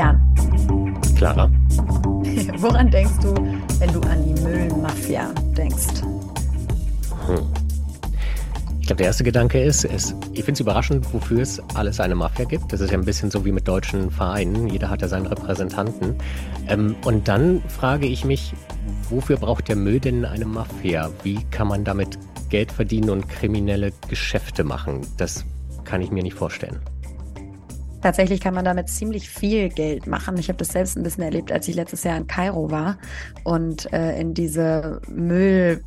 Christian. Clara. Woran denkst du, wenn du an die Müllmafia denkst? Hm. Ich glaube, der erste Gedanke ist, ist ich finde es überraschend, wofür es alles eine Mafia gibt. Das ist ja ein bisschen so wie mit deutschen Vereinen. Jeder hat ja seinen Repräsentanten. Ähm, und dann frage ich mich, wofür braucht der Müll denn eine Mafia? Wie kann man damit Geld verdienen und kriminelle Geschäfte machen? Das kann ich mir nicht vorstellen. Tatsächlich kann man damit ziemlich viel Geld machen. Ich habe das selbst ein bisschen erlebt, als ich letztes Jahr in Kairo war und äh, in diese Mülldorf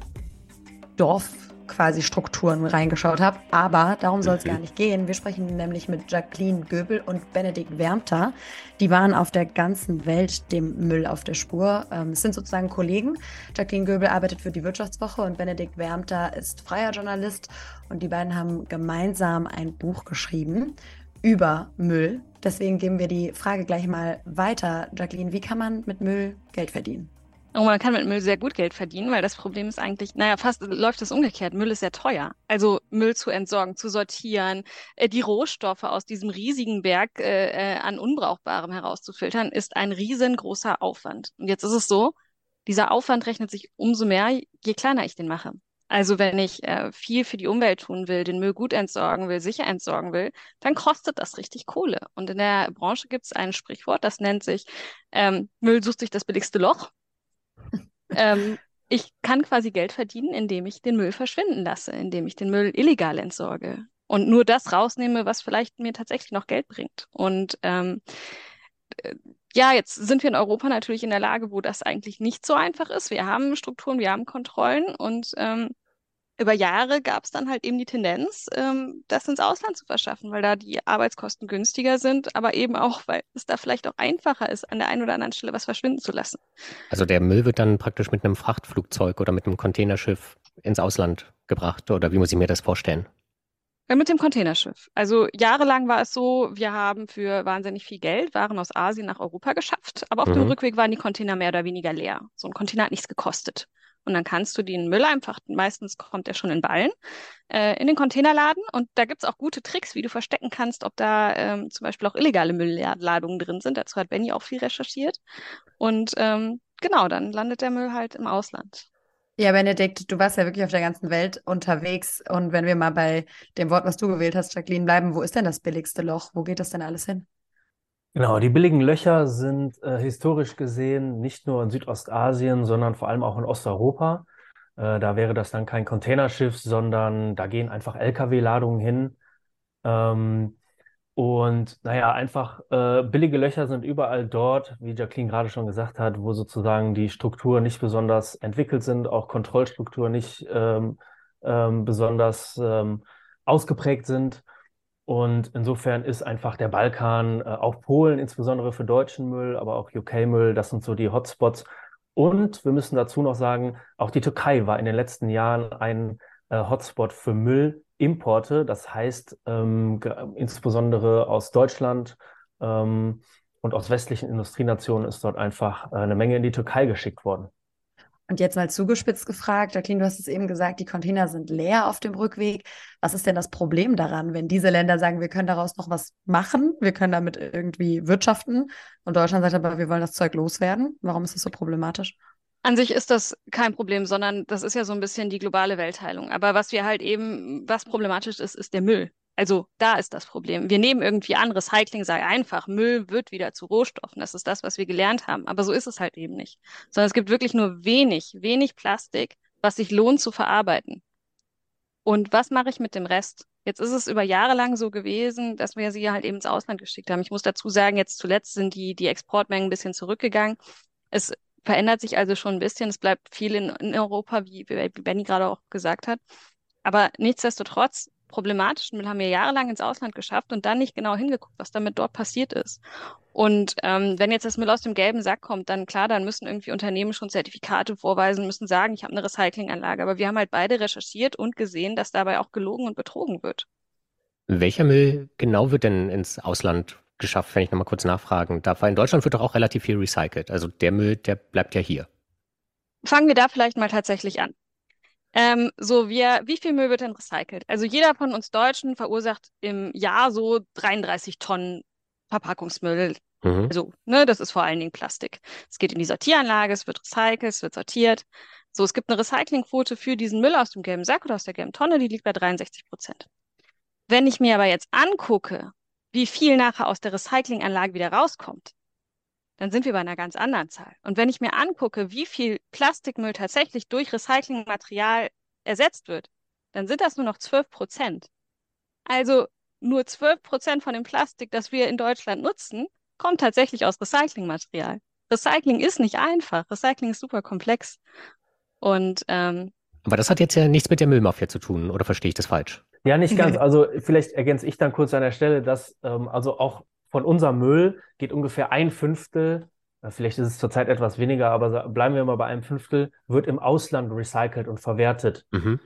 quasi Strukturen reingeschaut habe. Aber darum soll es mhm. gar nicht gehen. Wir sprechen nämlich mit Jacqueline Göbel und Benedikt Wärmter. Die waren auf der ganzen Welt dem Müll auf der Spur. Ähm, es sind sozusagen Kollegen. Jacqueline Göbel arbeitet für die Wirtschaftswoche und Benedikt Wärmter ist freier Journalist. Und die beiden haben gemeinsam ein Buch geschrieben über Müll. Deswegen geben wir die Frage gleich mal weiter. Jacqueline, wie kann man mit Müll Geld verdienen? Oh, man kann mit Müll sehr gut Geld verdienen, weil das Problem ist eigentlich, naja, fast läuft es umgekehrt. Müll ist sehr teuer. Also Müll zu entsorgen, zu sortieren, äh, die Rohstoffe aus diesem riesigen Berg äh, äh, an Unbrauchbarem herauszufiltern, ist ein riesengroßer Aufwand. Und jetzt ist es so, dieser Aufwand rechnet sich umso mehr, je kleiner ich den mache. Also wenn ich äh, viel für die Umwelt tun will, den Müll gut entsorgen will, sicher entsorgen will, dann kostet das richtig Kohle. Und in der Branche gibt es ein Sprichwort, das nennt sich ähm, Müll sucht sich das billigste Loch. ähm, ich kann quasi Geld verdienen, indem ich den Müll verschwinden lasse, indem ich den Müll illegal entsorge und nur das rausnehme, was vielleicht mir tatsächlich noch Geld bringt. Und ähm, äh, ja, jetzt sind wir in Europa natürlich in der Lage, wo das eigentlich nicht so einfach ist. Wir haben Strukturen, wir haben Kontrollen und ähm, über Jahre gab es dann halt eben die Tendenz, ähm, das ins Ausland zu verschaffen, weil da die Arbeitskosten günstiger sind, aber eben auch, weil es da vielleicht auch einfacher ist, an der einen oder anderen Stelle was verschwinden zu lassen. Also der Müll wird dann praktisch mit einem Frachtflugzeug oder mit einem Containerschiff ins Ausland gebracht, oder wie muss ich mir das vorstellen? Äh, mit dem Containerschiff. Also jahrelang war es so, wir haben für wahnsinnig viel Geld Waren aus Asien nach Europa geschafft, aber auf mhm. dem Rückweg waren die Container mehr oder weniger leer. So ein Container hat nichts gekostet. Und dann kannst du den Müll einfach, meistens kommt der schon in Ballen, äh, in den Container laden. Und da gibt es auch gute Tricks, wie du verstecken kannst, ob da ähm, zum Beispiel auch illegale Müllladungen drin sind. Dazu hat Benny auch viel recherchiert. Und ähm, genau, dann landet der Müll halt im Ausland. Ja, Benedikt, du warst ja wirklich auf der ganzen Welt unterwegs. Und wenn wir mal bei dem Wort, was du gewählt hast, Jacqueline, bleiben, wo ist denn das billigste Loch? Wo geht das denn alles hin? Genau, die billigen Löcher sind äh, historisch gesehen nicht nur in Südostasien, sondern vor allem auch in Osteuropa. Äh, da wäre das dann kein Containerschiff, sondern da gehen einfach Lkw-Ladungen hin. Ähm, und naja, einfach äh, billige Löcher sind überall dort, wie Jacqueline gerade schon gesagt hat, wo sozusagen die Strukturen nicht besonders entwickelt sind, auch Kontrollstrukturen nicht ähm, ähm, besonders ähm, ausgeprägt sind. Und insofern ist einfach der Balkan, äh, auch Polen insbesondere für deutschen Müll, aber auch UK-Müll, das sind so die Hotspots. Und wir müssen dazu noch sagen, auch die Türkei war in den letzten Jahren ein äh, Hotspot für Müllimporte. Das heißt, ähm, insbesondere aus Deutschland ähm, und aus westlichen Industrienationen ist dort einfach äh, eine Menge in die Türkei geschickt worden. Und jetzt mal zugespitzt gefragt, Jacqueline, du hast es eben gesagt, die Container sind leer auf dem Rückweg. Was ist denn das Problem daran, wenn diese Länder sagen, wir können daraus noch was machen, wir können damit irgendwie wirtschaften und Deutschland sagt aber, wir wollen das Zeug loswerden? Warum ist das so problematisch? An sich ist das kein Problem, sondern das ist ja so ein bisschen die globale Weltteilung. Aber was wir halt eben, was problematisch ist, ist der Müll. Also da ist das Problem. Wir nehmen irgendwie an, Recycling sei einfach, Müll wird wieder zu Rohstoffen. Das ist das, was wir gelernt haben. Aber so ist es halt eben nicht. Sondern es gibt wirklich nur wenig, wenig Plastik, was sich lohnt zu verarbeiten. Und was mache ich mit dem Rest? Jetzt ist es über Jahre lang so gewesen, dass wir sie halt eben ins Ausland geschickt haben. Ich muss dazu sagen, jetzt zuletzt sind die, die Exportmengen ein bisschen zurückgegangen. Es verändert sich also schon ein bisschen. Es bleibt viel in, in Europa, wie, wie Benny gerade auch gesagt hat. Aber nichtsdestotrotz problematischen Müll haben wir jahrelang ins Ausland geschafft und dann nicht genau hingeguckt, was damit dort passiert ist. Und ähm, wenn jetzt das Müll aus dem gelben Sack kommt, dann klar, dann müssen irgendwie Unternehmen schon Zertifikate vorweisen, müssen sagen, ich habe eine Recyclinganlage. Aber wir haben halt beide recherchiert und gesehen, dass dabei auch gelogen und betrogen wird. Welcher Müll genau wird denn ins Ausland geschafft, wenn ich nochmal kurz nachfragen darf? Weil in Deutschland wird doch auch relativ viel recycelt. Also der Müll, der bleibt ja hier. Fangen wir da vielleicht mal tatsächlich an. Ähm, so, wir, wie viel Müll wird denn recycelt? Also jeder von uns Deutschen verursacht im Jahr so 33 Tonnen Verpackungsmüll. Mhm. Also, ne, das ist vor allen Dingen Plastik. Es geht in die Sortieranlage, es wird recycelt, es wird sortiert. So, es gibt eine Recyclingquote für diesen Müll aus dem gelben Sack oder aus der gelben Tonne, die liegt bei 63 Prozent. Wenn ich mir aber jetzt angucke, wie viel nachher aus der Recyclinganlage wieder rauskommt, dann sind wir bei einer ganz anderen Zahl. Und wenn ich mir angucke, wie viel Plastikmüll tatsächlich durch Recyclingmaterial ersetzt wird, dann sind das nur noch 12 Prozent. Also nur 12 Prozent von dem Plastik, das wir in Deutschland nutzen, kommt tatsächlich aus Recyclingmaterial. Recycling ist nicht einfach. Recycling ist super komplex. Und ähm, aber das hat jetzt ja nichts mit der Müllmafia zu tun, oder verstehe ich das falsch? Ja, nicht ganz. Also vielleicht ergänze ich dann kurz an der Stelle, dass ähm, also auch von unserem Müll geht ungefähr ein Fünftel, vielleicht ist es zurzeit etwas weniger, aber bleiben wir mal bei einem Fünftel, wird im Ausland recycelt und verwertet. Mhm.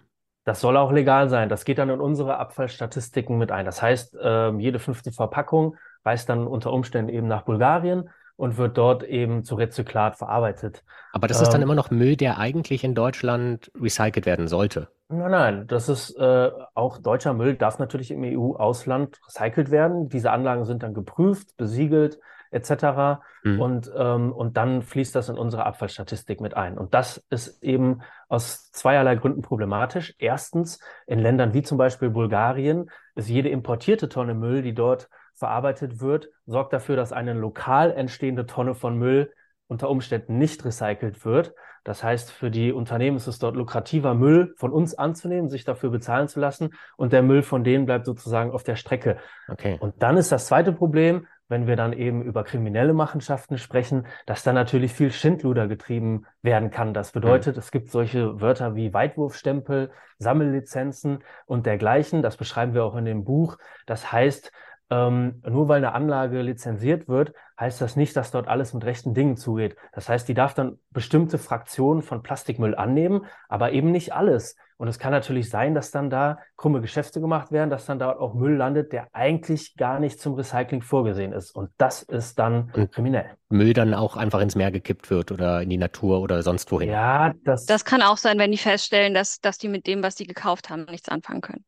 Das soll auch legal sein. Das geht dann in unsere Abfallstatistiken mit ein. Das heißt, ähm, jede fünfte Verpackung reist dann unter Umständen eben nach Bulgarien und wird dort eben zu Rezyklat verarbeitet. Aber das ist dann ähm, immer noch Müll, der eigentlich in Deutschland recycelt werden sollte. Nein, nein, das ist äh, auch deutscher Müll, darf natürlich im EU-Ausland recycelt werden. Diese Anlagen sind dann geprüft, besiegelt etc. Mhm. Und, ähm, und dann fließt das in unsere Abfallstatistik mit ein. Und das ist eben aus zweierlei Gründen problematisch. Erstens, in Ländern wie zum Beispiel Bulgarien ist jede importierte Tonne Müll, die dort verarbeitet wird, sorgt dafür, dass eine lokal entstehende Tonne von Müll unter Umständen nicht recycelt wird. Das heißt, für die Unternehmen ist es dort lukrativer, Müll von uns anzunehmen, sich dafür bezahlen zu lassen und der Müll von denen bleibt sozusagen auf der Strecke. Okay. Und dann ist das zweite Problem, wenn wir dann eben über kriminelle Machenschaften sprechen, dass da natürlich viel Schindluder getrieben werden kann. Das bedeutet, mhm. es gibt solche Wörter wie Weitwurfstempel, Sammellizenzen und dergleichen. Das beschreiben wir auch in dem Buch. Das heißt, ähm, nur weil eine Anlage lizenziert wird, heißt das nicht, dass dort alles mit rechten Dingen zugeht. Das heißt, die darf dann bestimmte Fraktionen von Plastikmüll annehmen, aber eben nicht alles. Und es kann natürlich sein, dass dann da krumme Geschäfte gemacht werden, dass dann dort auch Müll landet, der eigentlich gar nicht zum Recycling vorgesehen ist. Und das ist dann Und kriminell. Müll dann auch einfach ins Meer gekippt wird oder in die Natur oder sonst wohin. Ja, das. Das kann auch sein, wenn die feststellen, dass, dass die mit dem, was die gekauft haben, nichts anfangen können.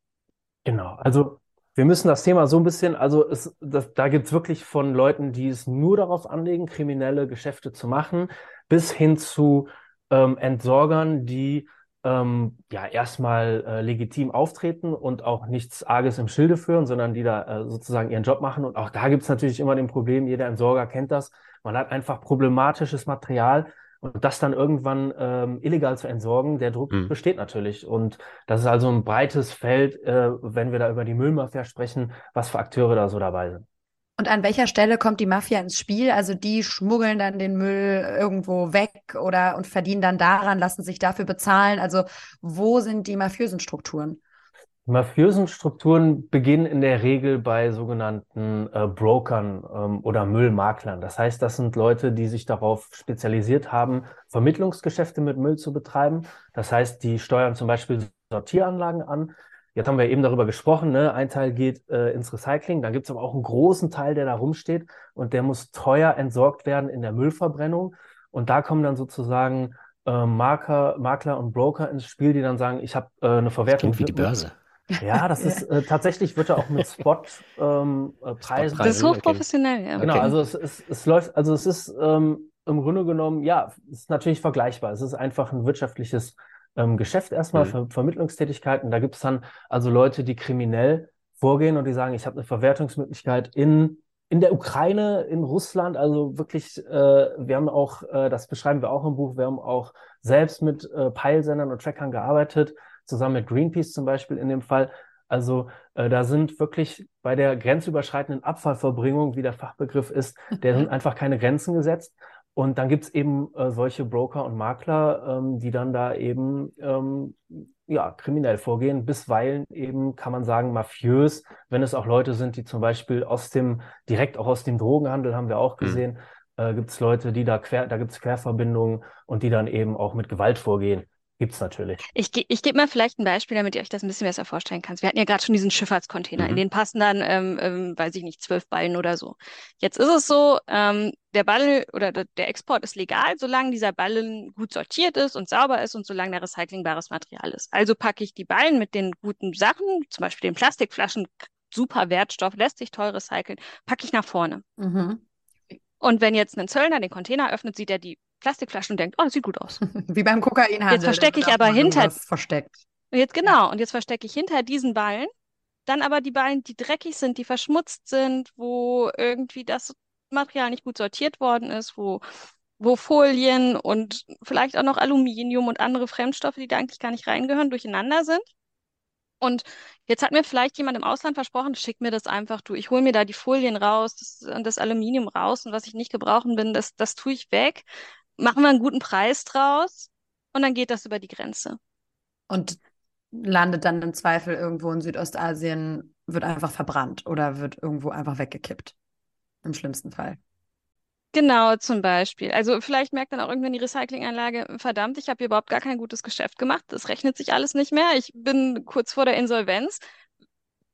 Genau. Also wir müssen das Thema so ein bisschen, also es, das, da gibt es wirklich von Leuten, die es nur darauf anlegen, kriminelle Geschäfte zu machen, bis hin zu ähm, Entsorgern, die ähm, ja erstmal äh, legitim auftreten und auch nichts Arges im Schilde führen, sondern die da äh, sozusagen ihren Job machen. Und auch da gibt es natürlich immer den Problem, jeder Entsorger kennt das. Man hat einfach problematisches Material, und das dann irgendwann ähm, illegal zu entsorgen, der Druck mhm. besteht natürlich. Und das ist also ein breites Feld, äh, wenn wir da über die Müllmafia sprechen, was für Akteure da so dabei sind. Und an welcher Stelle kommt die Mafia ins Spiel? Also die schmuggeln dann den Müll irgendwo weg oder und verdienen dann daran, lassen sich dafür bezahlen. Also wo sind die mafiösen Strukturen? Mafiösen Strukturen beginnen in der Regel bei sogenannten äh, Brokern ähm, oder Müllmaklern. Das heißt, das sind Leute, die sich darauf spezialisiert haben, Vermittlungsgeschäfte mit Müll zu betreiben. Das heißt, die steuern zum Beispiel Sortieranlagen an. Jetzt haben wir eben darüber gesprochen, ne? ein Teil geht äh, ins Recycling, dann gibt es aber auch einen großen Teil, der da rumsteht und der muss teuer entsorgt werden in der Müllverbrennung. Und da kommen dann sozusagen äh, Marker, Makler und Broker ins Spiel, die dann sagen, ich habe äh, eine Verwertung. Das wie die Börse. Ja, das ist äh, tatsächlich wird da auch mit Spot-Preisen. Ähm, äh, das ist hochprofessionell, ja. Genau, okay. also es, es, es läuft, also es ist ähm, im Grunde genommen, ja, es ist natürlich vergleichbar. Es ist einfach ein wirtschaftliches ähm, Geschäft erstmal, mhm. Ver Vermittlungstätigkeiten. Da gibt es dann also Leute, die kriminell vorgehen und die sagen, ich habe eine Verwertungsmöglichkeit in in der Ukraine, in Russland, also wirklich, äh, wir haben auch, äh, das beschreiben wir auch im Buch, wir haben auch selbst mit äh, Peilsendern und Trackern gearbeitet zusammen mit Greenpeace zum Beispiel in dem Fall. Also äh, da sind wirklich bei der grenzüberschreitenden Abfallverbringung, wie der Fachbegriff ist, der sind einfach keine Grenzen gesetzt. Und dann gibt es eben äh, solche Broker und Makler, ähm, die dann da eben ähm, ja, kriminell vorgehen, bisweilen eben, kann man sagen, mafiös, wenn es auch Leute sind, die zum Beispiel aus dem, direkt auch aus dem Drogenhandel, haben wir auch mhm. gesehen, mhm. äh, gibt es Leute, die da quer, da gibt es Querverbindungen und die dann eben auch mit Gewalt vorgehen. Gibt's natürlich. Ich, ich gebe mal vielleicht ein Beispiel, damit ihr euch das ein bisschen besser vorstellen könnt. Wir hatten ja gerade schon diesen Schifffahrtscontainer, mhm. in den passen dann, ähm, ähm, weiß ich nicht, zwölf Ballen oder so. Jetzt ist es so, ähm, der Ball oder der Export ist legal, solange dieser Ballen gut sortiert ist und sauber ist und solange der recyclingbares Material ist. Also packe ich die Ballen mit den guten Sachen, zum Beispiel den Plastikflaschen, super Wertstoff, lässt sich toll recyceln, packe ich nach vorne. Mhm. Und wenn jetzt ein Zöllner den Container öffnet, sieht er die Plastikflaschen und denkt, oh, das sieht gut aus. Wie beim Kokainhandel. Jetzt verstecke ich aber hinter. Versteckt. Jetzt genau. Und jetzt verstecke ich hinter diesen Ballen dann aber die Ballen, die dreckig sind, die verschmutzt sind, wo irgendwie das Material nicht gut sortiert worden ist, wo, wo Folien und vielleicht auch noch Aluminium und andere Fremdstoffe, die da eigentlich gar nicht reingehören, durcheinander sind. Und jetzt hat mir vielleicht jemand im Ausland versprochen, schick mir das einfach, du, ich hole mir da die Folien raus, das, das Aluminium raus und was ich nicht gebrauchen bin, das, das tue ich weg. Machen wir einen guten Preis draus und dann geht das über die Grenze. Und landet dann im Zweifel irgendwo in Südostasien, wird einfach verbrannt oder wird irgendwo einfach weggekippt. Im schlimmsten Fall. Genau, zum Beispiel. Also vielleicht merkt dann auch irgendwann die Recyclinganlage, verdammt, ich habe hier überhaupt gar kein gutes Geschäft gemacht. Das rechnet sich alles nicht mehr. Ich bin kurz vor der Insolvenz.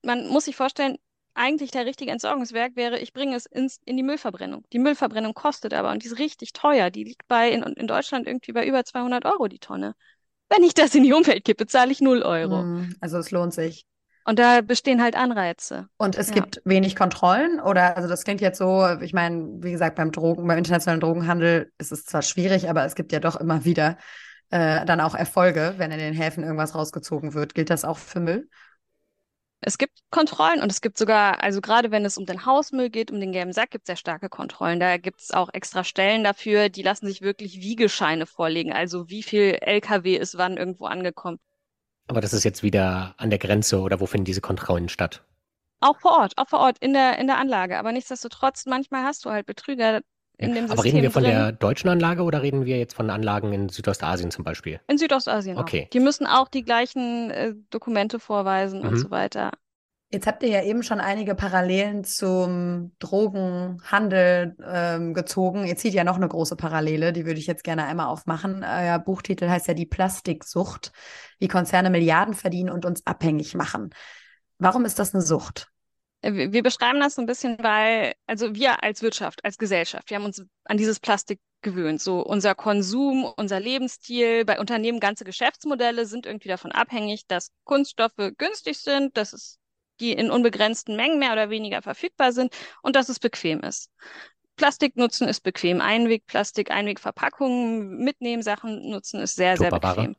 Man muss sich vorstellen, eigentlich der richtige Entsorgungswerk wäre, ich bringe es ins, in die Müllverbrennung. Die Müllverbrennung kostet aber und die ist richtig teuer. Die liegt bei in, in Deutschland irgendwie bei über 200 Euro die Tonne. Wenn ich das in die Umwelt kippe, zahle ich 0 Euro. Hm, also es lohnt sich. Und da bestehen halt Anreize. Und es ja. gibt wenig Kontrollen oder, also das klingt jetzt so, ich meine, wie gesagt, beim Drogen, beim internationalen Drogenhandel ist es zwar schwierig, aber es gibt ja doch immer wieder äh, dann auch Erfolge, wenn in den Häfen irgendwas rausgezogen wird. Gilt das auch für Müll? Es gibt Kontrollen und es gibt sogar, also gerade wenn es um den Hausmüll geht, um den gelben Sack, gibt es sehr starke Kontrollen. Da gibt es auch extra Stellen dafür, die lassen sich wirklich Wiegescheine vorlegen, also wie viel LKW ist wann irgendwo angekommen. Aber das ist jetzt wieder an der Grenze oder wo finden diese Kontrollen statt? Auch vor Ort, auch vor Ort in der, in der Anlage. Aber nichtsdestotrotz, manchmal hast du halt Betrüger in dem Aber reden wir von drin. der deutschen Anlage oder reden wir jetzt von Anlagen in Südostasien zum Beispiel? In Südostasien. Okay. Auch. Die müssen auch die gleichen äh, Dokumente vorweisen mhm. und so weiter. Jetzt habt ihr ja eben schon einige Parallelen zum Drogenhandel ähm, gezogen. Ihr zieht ja noch eine große Parallele, die würde ich jetzt gerne einmal aufmachen. Euer Buchtitel heißt ja Die Plastiksucht, wie Konzerne Milliarden verdienen und uns abhängig machen. Warum ist das eine Sucht? Wir beschreiben das so ein bisschen, weil, also wir als Wirtschaft, als Gesellschaft, wir haben uns an dieses Plastik gewöhnt. So unser Konsum, unser Lebensstil, bei Unternehmen ganze Geschäftsmodelle sind irgendwie davon abhängig, dass Kunststoffe günstig sind, dass es die in unbegrenzten Mengen mehr oder weniger verfügbar sind und dass es bequem ist. Plastik nutzen ist bequem. Einwegplastik, Einwegverpackungen, mitnehmen, Sachen nutzen ist sehr, sehr bequem.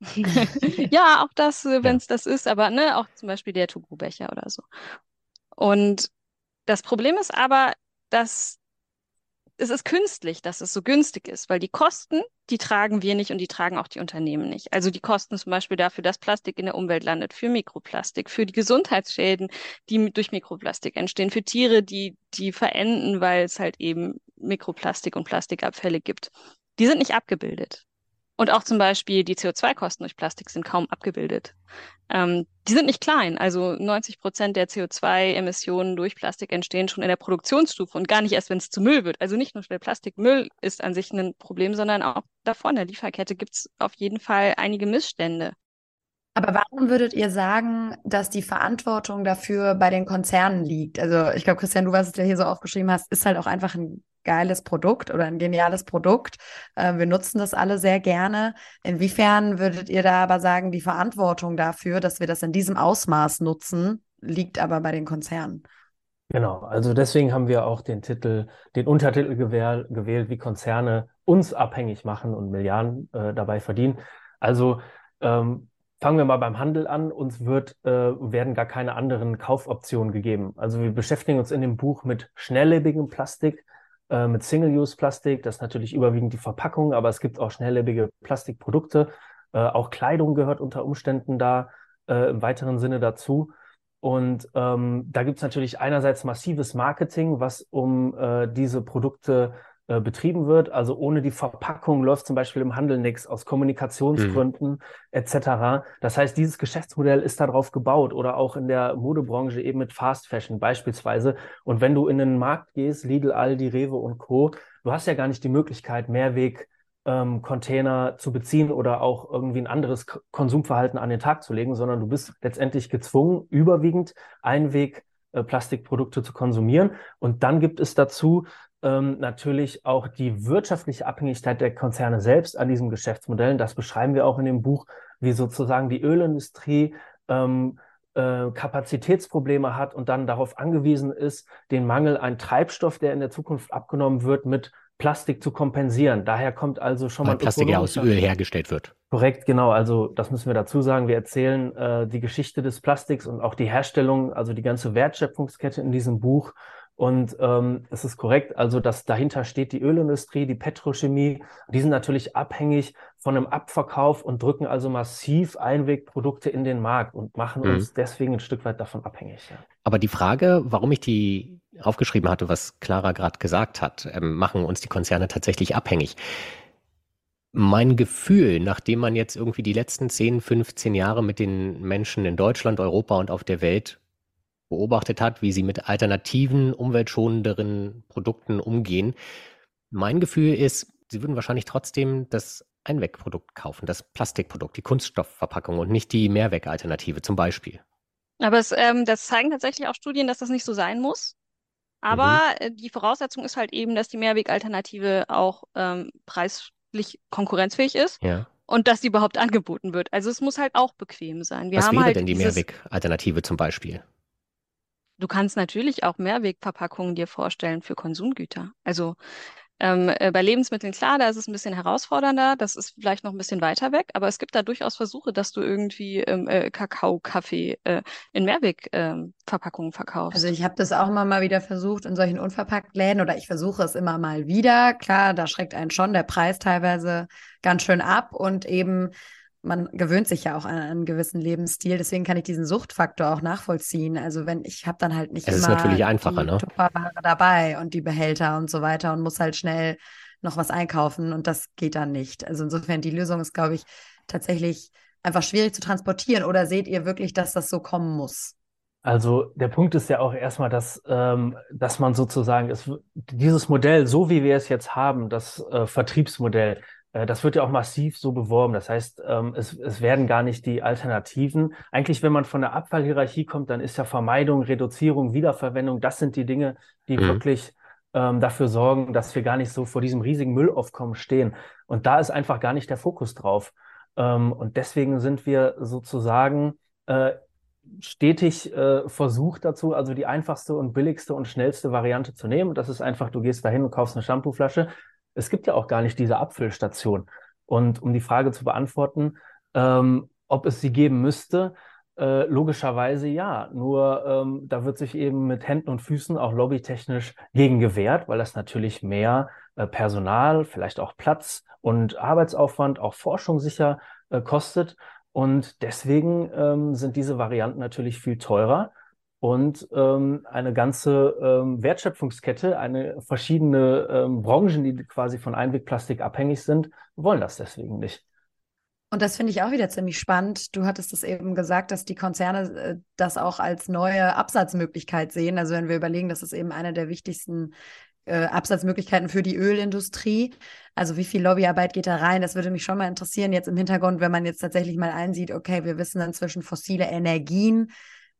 ja, auch das, äh, wenn es ja. das ist, aber ne, auch zum Beispiel der To-Go-Becher oder so. Und das Problem ist aber, dass es ist künstlich, dass es so günstig ist, weil die Kosten, die tragen wir nicht und die tragen auch die Unternehmen nicht. Also die Kosten zum Beispiel dafür, dass Plastik in der Umwelt landet, für Mikroplastik, für die Gesundheitsschäden, die durch Mikroplastik entstehen, für Tiere, die, die verenden, weil es halt eben Mikroplastik und Plastikabfälle gibt. Die sind nicht abgebildet. Und auch zum Beispiel die CO2-Kosten durch Plastik sind kaum abgebildet. Ähm, die sind nicht klein. Also 90 Prozent der CO2-Emissionen durch Plastik entstehen schon in der Produktionsstufe und gar nicht erst, wenn es zu Müll wird. Also nicht nur der Plastikmüll ist an sich ein Problem, sondern auch davor in der Lieferkette gibt es auf jeden Fall einige Missstände. Aber warum würdet ihr sagen, dass die Verantwortung dafür bei den Konzernen liegt? Also ich glaube, Christian, du, was du ja hier so aufgeschrieben hast, ist halt auch einfach ein geiles Produkt oder ein geniales Produkt. Äh, wir nutzen das alle sehr gerne. Inwiefern würdet ihr da aber sagen, die Verantwortung dafür, dass wir das in diesem Ausmaß nutzen, liegt aber bei den Konzernen? Genau, also deswegen haben wir auch den Titel, den Untertitel gewähl, gewählt, wie Konzerne uns abhängig machen und Milliarden äh, dabei verdienen. Also ähm, fangen wir mal beim Handel an. Uns wird, äh, werden gar keine anderen Kaufoptionen gegeben. Also wir beschäftigen uns in dem Buch mit schnelllebigem Plastik, äh, mit Single-Use-Plastik. Das ist natürlich überwiegend die Verpackung, aber es gibt auch schnelllebige Plastikprodukte. Äh, auch Kleidung gehört unter Umständen da äh, im weiteren Sinne dazu. Und ähm, da gibt es natürlich einerseits massives Marketing, was um äh, diese Produkte äh, betrieben wird. Also ohne die Verpackung läuft zum Beispiel im Handel nichts aus Kommunikationsgründen mhm. etc. Das heißt, dieses Geschäftsmodell ist darauf gebaut oder auch in der Modebranche eben mit Fast Fashion beispielsweise. Und wenn du in den Markt gehst, Lidl, Aldi, Rewe und Co., du hast ja gar nicht die Möglichkeit, Mehrweg ähm, Container zu beziehen oder auch irgendwie ein anderes Konsumverhalten an den Tag zu legen, sondern du bist letztendlich gezwungen, überwiegend Einweg äh, Plastikprodukte zu konsumieren. Und dann gibt es dazu ähm, natürlich auch die wirtschaftliche Abhängigkeit der Konzerne selbst an diesen Geschäftsmodellen. Das beschreiben wir auch in dem Buch, wie sozusagen die Ölindustrie ähm, äh, Kapazitätsprobleme hat und dann darauf angewiesen ist, den Mangel an Treibstoff, der in der Zukunft abgenommen wird, mit Plastik zu kompensieren. Daher kommt also schon Weil mal Plastik ja aus Öl hergestellt wird. Korrekt, genau. Also das müssen wir dazu sagen. Wir erzählen äh, die Geschichte des Plastiks und auch die Herstellung, also die ganze Wertschöpfungskette in diesem Buch. Und ähm, es ist korrekt, also dass dahinter steht die Ölindustrie, die Petrochemie. Die sind natürlich abhängig von einem Abverkauf und drücken also massiv Einwegprodukte in den Markt und machen Mhm. uns deswegen ein Stück weit davon abhängig. Ja. Aber die Frage, warum ich die aufgeschrieben hatte, was Clara gerade gesagt hat, ähm, machen uns die Konzerne tatsächlich abhängig. Mein Gefühl, nachdem man jetzt irgendwie die letzten 10, 15 Jahre mit den Menschen in Deutschland, Europa und auf der Welt beobachtet hat, wie sie mit alternativen, umweltschonenderen Produkten umgehen, mein Gefühl ist, sie würden wahrscheinlich trotzdem das Einwegprodukt kaufen, das Plastikprodukt, die Kunststoffverpackung und nicht die Mehrwegalternative zum Beispiel. Aber es, ähm, das zeigen tatsächlich auch Studien, dass das nicht so sein muss. Aber äh, die Voraussetzung ist halt eben, dass die Mehrwegalternative auch ähm, preislich konkurrenzfähig ist Ja. und dass die überhaupt angeboten wird. Also es muss halt auch bequem sein. Wir Was wäre halt denn die Mehrwegalternative zum Beispiel? Du kannst natürlich auch Mehrwegverpackungen dir vorstellen für Konsumgüter. Also ähm, äh, bei Lebensmitteln, klar, da ist es ein bisschen herausfordernder, das ist vielleicht noch ein bisschen weiter weg, aber es gibt da durchaus Versuche, dass du irgendwie ähm, äh, Kakao, Kaffee äh, in Mehrwegverpackungen ähm, Verpackungen verkaufst. Also ich habe das auch immer mal wieder versucht in solchen Unverpacktläden oder ich versuche es immer mal wieder. Klar, da schreckt einen schon der Preis teilweise ganz schön ab und eben man gewöhnt sich ja auch an einen gewissen Lebensstil. Deswegen kann ich diesen Suchtfaktor auch nachvollziehen. Also wenn ich habe dann halt nicht Es ist immer natürlich einfacher, die ne? Tupperware dabei und die Behälter und so weiter und muss halt schnell noch was einkaufen und das geht dann nicht. Also insofern die Lösung ist, glaube ich, tatsächlich einfach schwierig zu transportieren. Oder seht ihr wirklich, dass das so kommen muss? Also der Punkt ist ja auch erstmal, dass, ähm, dass man sozusagen es, dieses Modell, so wie wir es jetzt haben, das äh, Vertriebsmodell, das wird ja auch massiv so beworben. Das heißt, ähm, es, es werden gar nicht die Alternativen. Eigentlich, wenn man von der Abfallhierarchie kommt, dann ist ja Vermeidung, Reduzierung, Wiederverwendung, das sind die Dinge, die Mhm. wirklich ähm, dafür sorgen, dass wir gar nicht so vor diesem riesigen Müllaufkommen stehen. Und da ist einfach gar nicht der Fokus drauf. Ähm, und deswegen sind wir sozusagen äh, stetig äh, versucht dazu, also die einfachste und billigste und schnellste Variante zu nehmen. Das ist einfach, du gehst dahin und kaufst eine Shampooflasche. Es gibt ja auch gar nicht diese Abfüllstation. Und um die Frage zu beantworten, ähm, ob es sie geben müsste, äh, logischerweise ja. Nur ähm, da wird sich eben mit Händen und Füßen auch lobbytechnisch gegen gewehrt, weil das natürlich mehr äh, Personal, vielleicht auch Platz und Arbeitsaufwand, auch Forschung sicher äh, kostet. Und deswegen ähm, sind diese Varianten natürlich viel teurer. Und ähm, eine ganze ähm, Wertschöpfungskette, eine verschiedene ähm, Branchen, die quasi von Einwegplastik abhängig sind, wollen das deswegen nicht. Und das finde ich auch wieder ziemlich spannend. Du hattest es eben gesagt, dass die Konzerne äh, das auch als neue Absatzmöglichkeit sehen. Also wenn wir überlegen, das ist eben eine der wichtigsten äh, Absatzmöglichkeiten für die Ölindustrie. Also wie viel Lobbyarbeit geht da rein? Das würde mich schon mal interessieren jetzt im Hintergrund, wenn man jetzt tatsächlich mal einsieht, okay, wir wissen inzwischen fossile Energien,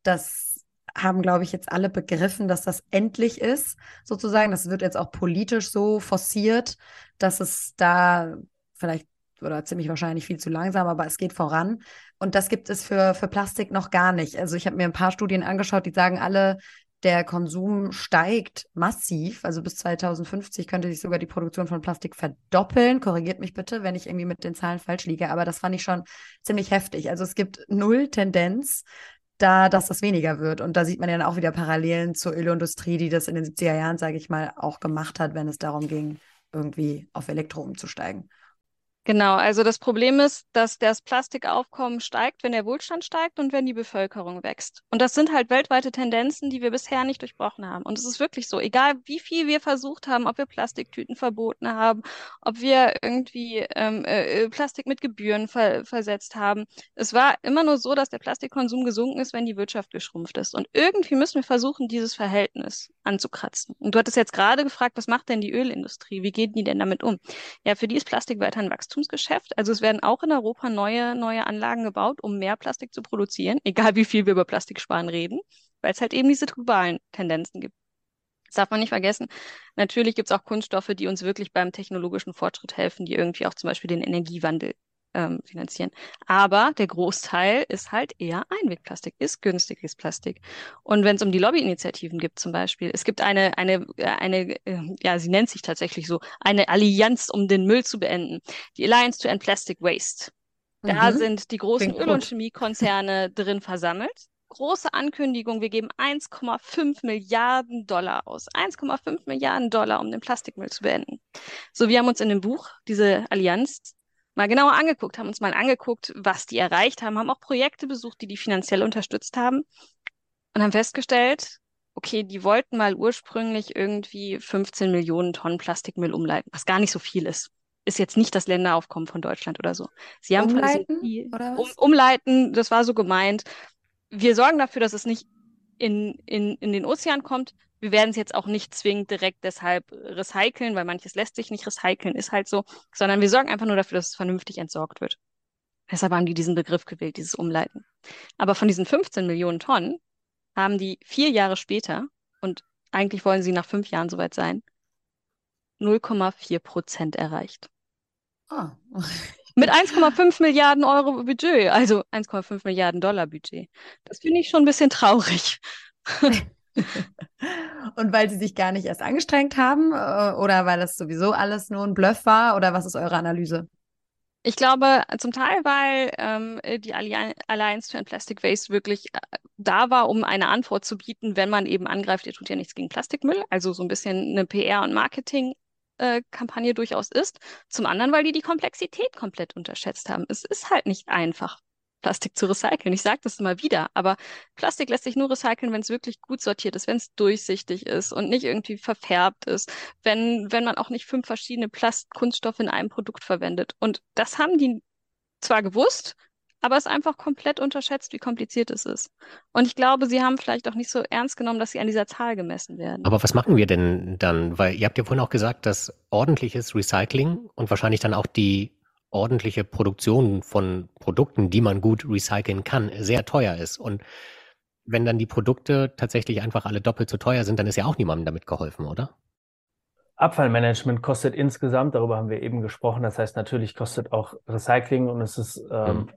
das haben, glaube ich, jetzt alle begriffen, dass das endlich ist, sozusagen. Das wird jetzt auch politisch so forciert, dass es da vielleicht oder ziemlich wahrscheinlich viel zu langsam, aber es geht voran. Und das gibt es für, für Plastik noch gar nicht. Also ich habe mir ein paar Studien angeschaut, die sagen alle, der Konsum steigt massiv. Also bis 2050 könnte sich sogar die Produktion von Plastik verdoppeln. Korrigiert mich bitte, wenn ich irgendwie mit den Zahlen falsch liege. Aber das fand ich schon ziemlich heftig. Also es gibt null Tendenz, da, dass das weniger wird. Und da sieht man ja dann auch wieder Parallelen zur Ölindustrie, die das in den 70er Jahren, sage ich mal, auch gemacht hat, wenn es darum ging, irgendwie auf Elektro umzusteigen. Genau, also das Problem ist, dass das Plastikaufkommen steigt, wenn der Wohlstand steigt und wenn die Bevölkerung wächst. Und das sind halt weltweite Tendenzen, die wir bisher nicht durchbrochen haben. Und es ist wirklich so, egal wie viel wir versucht haben, ob wir Plastiktüten verboten haben, ob wir irgendwie ähm, äh, Plastik mit Gebühren ver versetzt haben, es war immer nur so, dass der Plastikkonsum gesunken ist, wenn die Wirtschaft geschrumpft ist. Und irgendwie müssen wir versuchen, dieses Verhältnis anzukratzen. Und du hattest jetzt gerade gefragt, was macht denn die Ölindustrie? Wie geht die denn damit um? Ja, für die ist Plastik weiter ein Wachstumsgeschäft. Also es werden auch in Europa neue, neue Anlagen gebaut, um mehr Plastik zu produzieren, egal wie viel wir über Plastiksparen reden, weil es halt eben diese globalen Tendenzen gibt. Das darf man nicht vergessen. Natürlich gibt es auch Kunststoffe, die uns wirklich beim technologischen Fortschritt helfen, die irgendwie auch zum Beispiel den Energiewandel ähm, finanzieren. Aber der Großteil ist halt eher Einwegplastik, ist günstiges Plastik. Und wenn es um die Lobbyinitiativen gibt zum Beispiel, es gibt eine, eine, äh, eine, äh, ja, sie nennt sich tatsächlich so, eine Allianz, um den Müll zu beenden. Die Alliance to End Plastic Waste. Da mhm. sind die großen Öl- und Chemiekonzerne drin versammelt. Große Ankündigung, wir geben 1,5 Milliarden Dollar aus. 1,5 Milliarden Dollar, um den Plastikmüll zu beenden. So, wir haben uns in dem Buch, diese Allianz, mal genauer angeguckt, haben uns mal angeguckt, was die erreicht haben, haben auch Projekte besucht, die die finanziell unterstützt haben und haben festgestellt, okay, die wollten mal ursprünglich irgendwie 15 Millionen Tonnen Plastikmüll umleiten, was gar nicht so viel ist. Ist jetzt nicht das Länderaufkommen von Deutschland oder so. Sie haben umleiten, was? Um, umleiten, das war so gemeint. Wir sorgen dafür, dass es nicht in, in, in den Ozean kommt, wir werden es jetzt auch nicht zwingend direkt deshalb recyceln, weil manches lässt sich nicht recyceln, ist halt so, sondern wir sorgen einfach nur dafür, dass es vernünftig entsorgt wird. Deshalb haben die diesen Begriff gewählt, dieses Umleiten. Aber von diesen 15 Millionen Tonnen haben die vier Jahre später, und eigentlich wollen sie nach fünf Jahren soweit sein, 0,4 Prozent erreicht. Ah. Mit 1,5 Milliarden Euro Budget, also 1,5 Milliarden Dollar Budget. Das finde ich schon ein bisschen traurig. Und weil sie sich gar nicht erst angestrengt haben äh, oder weil das sowieso alles nur ein Bluff war oder was ist eure Analyse? Ich glaube, zum Teil, weil ähm, die Alliance to End Plastic Waste wirklich äh, da war, um eine Antwort zu bieten, wenn man eben angreift, ihr tut ja nichts gegen Plastikmüll, also so ein bisschen eine PR- und Marketing-Kampagne äh, durchaus ist. Zum anderen, weil die die Komplexität komplett unterschätzt haben. Es ist halt nicht einfach. Plastik zu recyceln. Ich sage das immer wieder, aber Plastik lässt sich nur recyceln, wenn es wirklich gut sortiert ist, wenn es durchsichtig ist und nicht irgendwie verfärbt ist, wenn, wenn man auch nicht fünf verschiedene Plastkunststoffe in einem Produkt verwendet. Und das haben die zwar gewusst, aber es einfach komplett unterschätzt, wie kompliziert es ist. Und ich glaube, sie haben vielleicht auch nicht so ernst genommen, dass sie an dieser Zahl gemessen werden. Aber was machen wir denn dann? Weil ihr habt ja vorhin auch gesagt, dass ordentliches Recycling und wahrscheinlich dann auch die ordentliche Produktion von Produkten, die man gut recyceln kann, sehr teuer ist. Und wenn dann die Produkte tatsächlich einfach alle doppelt so teuer sind, dann ist ja auch niemandem damit geholfen, oder? Abfallmanagement kostet insgesamt, darüber haben wir eben gesprochen, das heißt natürlich kostet auch Recycling und es ist, ähm, mhm.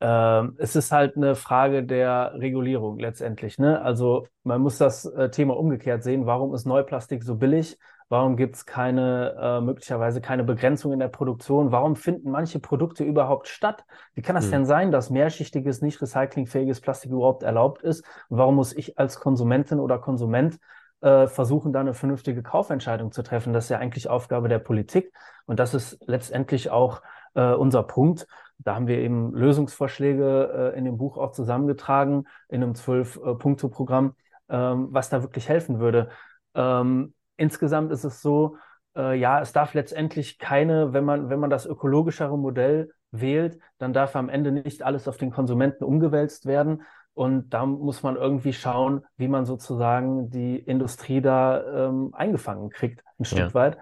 Ähm, es ist halt eine Frage der Regulierung letztendlich. Ne? Also man muss das äh, Thema umgekehrt sehen, warum ist Neuplastik so billig? Warum gibt es keine, äh, möglicherweise keine Begrenzung in der Produktion? Warum finden manche Produkte überhaupt statt? Wie kann das hm. denn sein, dass mehrschichtiges, nicht recyclingfähiges Plastik überhaupt erlaubt ist? Und warum muss ich als Konsumentin oder Konsument äh, versuchen, da eine vernünftige Kaufentscheidung zu treffen? Das ist ja eigentlich Aufgabe der Politik. Und das ist letztendlich auch äh, unser Punkt. Da haben wir eben Lösungsvorschläge äh, in dem Buch auch zusammengetragen, in einem Zwölf-Punkte-Programm, ähm, was da wirklich helfen würde. Ähm, insgesamt ist es so, äh, ja, es darf letztendlich keine, wenn man, wenn man das ökologischere Modell wählt, dann darf am Ende nicht alles auf den Konsumenten umgewälzt werden. Und da muss man irgendwie schauen, wie man sozusagen die Industrie da ähm, eingefangen kriegt, ein Stück ja. weit.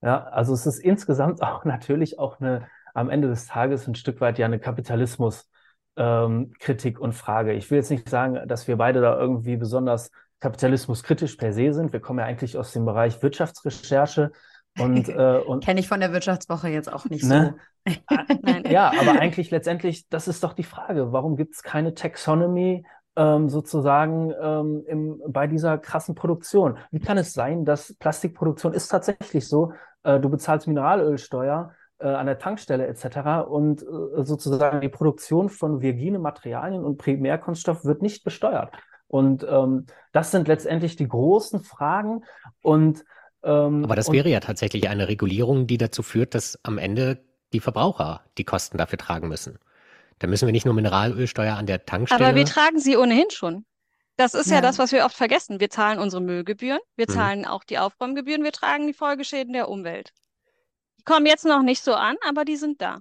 Ja, also es ist insgesamt auch natürlich auch eine, am Ende des Tages ein Stück weit ja eine Kapitalismus- ähm, Kritik und Frage. Ich will jetzt nicht sagen, dass wir beide da irgendwie besonders Kapitalismus kritisch per se sind. Wir kommen ja eigentlich aus dem Bereich Wirtschaftsrecherche. Und, äh, und kenne ich von der Wirtschaftswoche jetzt auch nicht ne? so. ja, aber eigentlich letztendlich, das ist doch die Frage, warum gibt es keine Taxonomy ähm, sozusagen ähm, im, bei dieser krassen Produktion? Wie kann es sein, dass Plastikproduktion ist tatsächlich so, äh, du bezahlst Mineralölsteuer äh, an der Tankstelle etc. und äh, sozusagen die Produktion von virgine Materialien und Primärkunststoff wird nicht besteuert. Und ähm, das sind letztendlich die großen Fragen. Und ähm, aber das wäre ja tatsächlich eine Regulierung, die dazu führt, dass am Ende die Verbraucher die Kosten dafür tragen müssen. Da müssen wir nicht nur Mineralölsteuer an der Tankstelle. Aber wir tragen sie ohnehin schon. Das ist ja. ja das, was wir oft vergessen. Wir zahlen unsere Müllgebühren, wir mhm. zahlen mhm. auch die Aufräumgebühren, wir tragen die Folgeschäden der Umwelt. Kommen jetzt noch nicht so an, aber die sind da.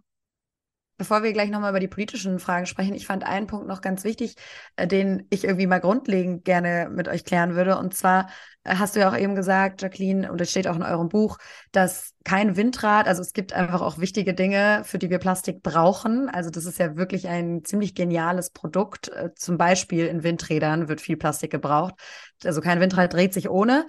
Bevor wir gleich nochmal über die politischen Fragen sprechen, ich fand einen Punkt noch ganz wichtig, äh, den ich irgendwie mal grundlegend gerne mit euch klären würde. Und zwar äh, hast du ja auch eben gesagt, Jacqueline, und es steht auch in eurem Buch, dass kein Windrad, also es gibt einfach auch wichtige Dinge, für die wir Plastik brauchen. Also das ist ja wirklich ein ziemlich geniales Produkt. Äh, zum Beispiel in Windrädern wird viel Plastik gebraucht. Also kein Windrad dreht sich ohne.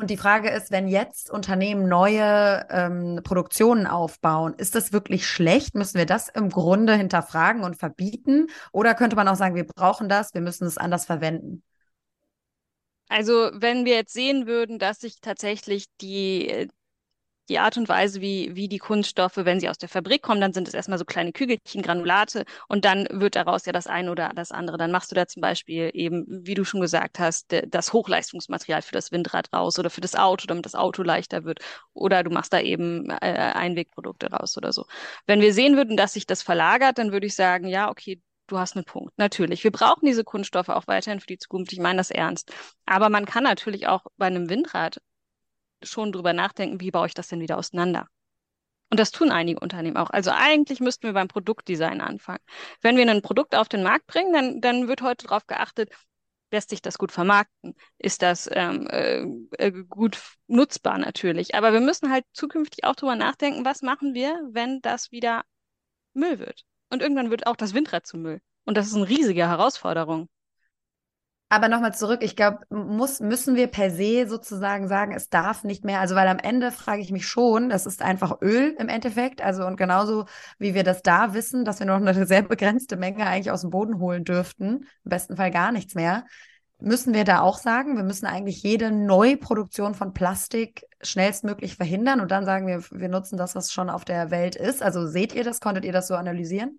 Und die Frage ist, wenn jetzt Unternehmen neue ähm, Produktionen aufbauen, ist das wirklich schlecht? Müssen wir das im Grunde hinterfragen und verbieten? Oder könnte man auch sagen, wir brauchen das, wir müssen es anders verwenden? Also wenn wir jetzt sehen würden, dass sich tatsächlich die, die Art und Weise, wie, wie die Kunststoffe, wenn sie aus der Fabrik kommen, dann sind es erstmal so kleine Kügelchen, Granulate und dann wird daraus ja das eine oder das andere. Dann machst du da zum Beispiel eben, wie du schon gesagt hast, das Hochleistungsmaterial für das Windrad raus oder für das Auto, damit das Auto leichter wird. Oder du machst da eben äh, Einwegprodukte raus oder so. Wenn wir sehen würden, dass sich das verlagert, dann würde ich sagen, ja, okay, du hast einen Punkt. Natürlich. Wir brauchen diese Kunststoffe auch weiterhin für die Zukunft. Ich meine das ernst. Aber man kann natürlich auch bei einem Windrad schon drüber nachdenken, wie baue ich das denn wieder auseinander? Und das tun einige Unternehmen auch. Also eigentlich müssten wir beim Produktdesign anfangen. Wenn wir ein Produkt auf den Markt bringen, dann, dann wird heute darauf geachtet, lässt sich das gut vermarkten? Ist das ähm, äh, äh, gut nutzbar natürlich? Aber wir müssen halt zukünftig auch drüber nachdenken, was machen wir, wenn das wieder Müll wird? Und irgendwann wird auch das Windrad zu Müll. Und das ist eine riesige Herausforderung. Aber nochmal zurück, ich glaube, muss, müssen wir per se sozusagen sagen, es darf nicht mehr, also weil am Ende frage ich mich schon, das ist einfach Öl im Endeffekt, also und genauso wie wir das da wissen, dass wir noch eine sehr begrenzte Menge eigentlich aus dem Boden holen dürften, im besten Fall gar nichts mehr, müssen wir da auch sagen, wir müssen eigentlich jede Neuproduktion von Plastik schnellstmöglich verhindern und dann sagen wir, wir nutzen das, was schon auf der Welt ist. Also seht ihr das, konntet ihr das so analysieren?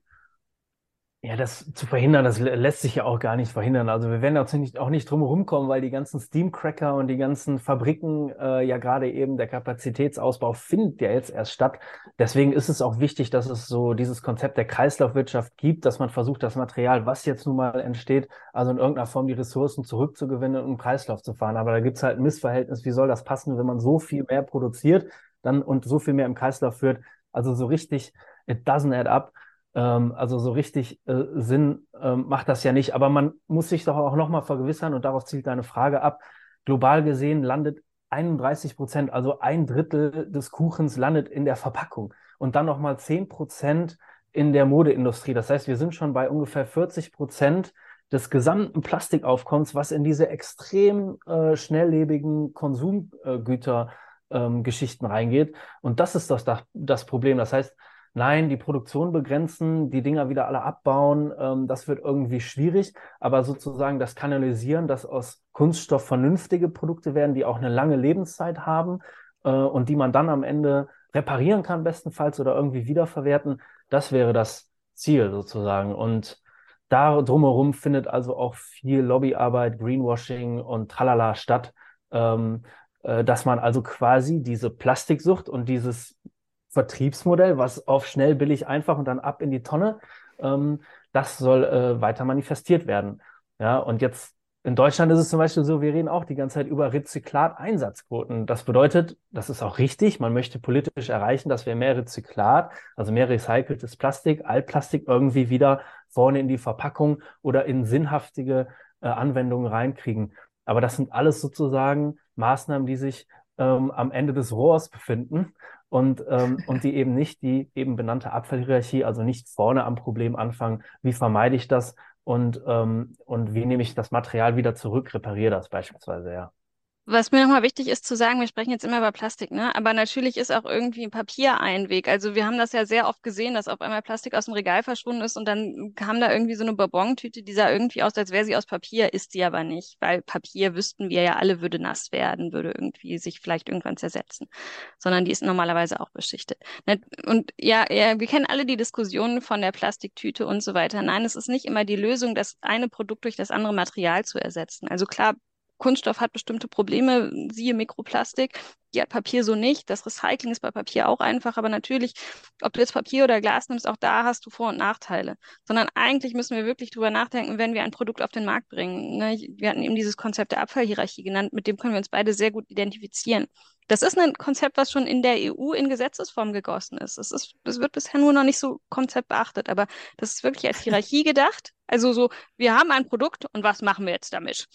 Ja, das zu verhindern, das lässt sich ja auch gar nicht verhindern. Also wir werden auch nicht, auch nicht drum herum kommen, weil die ganzen Steamcracker und die ganzen Fabriken äh, ja gerade eben der Kapazitätsausbau findet ja jetzt erst statt. Deswegen ist es auch wichtig, dass es so dieses Konzept der Kreislaufwirtschaft gibt, dass man versucht, das Material, was jetzt nun mal entsteht, also in irgendeiner Form die Ressourcen zurückzugewinnen und im Kreislauf zu fahren. Aber da gibt es halt ein Missverhältnis. Wie soll das passen, wenn man so viel mehr produziert dann und so viel mehr im Kreislauf führt? Also so richtig, it doesn't add up. Ähm, also so richtig äh, Sinn ähm, macht das ja nicht. Aber man muss sich doch auch nochmal vergewissern, und darauf zielt deine Frage ab, global gesehen landet 31 Prozent, also ein Drittel des Kuchens landet in der Verpackung und dann nochmal 10 Prozent in der Modeindustrie. Das heißt, wir sind schon bei ungefähr 40 Prozent des gesamten Plastikaufkommens, was in diese extrem äh, schnelllebigen Konsumgütergeschichten ähm, reingeht. Und das ist das, das Problem. Das heißt, nein, die Produktion begrenzen, die Dinger wieder alle abbauen, ähm, das wird irgendwie schwierig, aber sozusagen das Kanalisieren, dass aus Kunststoff vernünftige Produkte werden, die auch eine lange Lebenszeit haben äh, und die man dann am Ende reparieren kann, bestenfalls oder irgendwie wiederverwerten, das wäre das Ziel sozusagen. Und da drumherum findet also auch viel Lobbyarbeit, Greenwashing und Tralala statt, ähm, äh, dass man also quasi diese Plastiksucht und dieses Vertriebsmodell, was auf schnell, billig, einfach und dann ab in die Tonne, ähm, das soll äh, weiter manifestiert werden. Ja, und jetzt in Deutschland ist es zum Beispiel so, wir reden auch die ganze Zeit über Rezyklat-Einsatzquoten. Das bedeutet, das ist auch richtig, man möchte politisch erreichen, dass wir mehr Rezyklat, also mehr recyceltes Plastik, Altplastik irgendwie wieder vorne in die Verpackung oder in sinnhaftige äh, Anwendungen reinkriegen. Aber das sind alles sozusagen Maßnahmen, die sich ähm, am Ende des Rohrs befinden und, ähm, und die eben nicht die eben benannte Abfallhierarchie, also nicht vorne am Problem anfangen, wie vermeide ich das und, ähm, und wie nehme ich das Material wieder zurück, repariere das beispielsweise, ja. Was mir nochmal wichtig ist zu sagen, wir sprechen jetzt immer über Plastik, ne? Aber natürlich ist auch irgendwie Papier ein Weg. Also wir haben das ja sehr oft gesehen, dass auf einmal Plastik aus dem Regal verschwunden ist und dann kam da irgendwie so eine Bonbon-Tüte, die sah irgendwie aus, als wäre sie aus Papier, ist sie aber nicht, weil Papier wüssten wir ja alle, würde nass werden, würde irgendwie sich vielleicht irgendwann zersetzen, sondern die ist normalerweise auch beschichtet. Und ja, ja, wir kennen alle die Diskussionen von der Plastiktüte und so weiter. Nein, es ist nicht immer die Lösung, das eine Produkt durch das andere Material zu ersetzen. Also klar, Kunststoff hat bestimmte Probleme, siehe Mikroplastik. Die hat Papier so nicht. Das Recycling ist bei Papier auch einfach, aber natürlich, ob du jetzt Papier oder Glas nimmst, auch da hast du Vor- und Nachteile. Sondern eigentlich müssen wir wirklich drüber nachdenken, wenn wir ein Produkt auf den Markt bringen. Ne? Wir hatten eben dieses Konzept der Abfallhierarchie genannt, mit dem können wir uns beide sehr gut identifizieren. Das ist ein Konzept, was schon in der EU in Gesetzesform gegossen ist. Es, ist, wird bisher nur noch nicht so Konzept beachtet, aber das ist wirklich als Hierarchie gedacht. Also so, wir haben ein Produkt und was machen wir jetzt damit?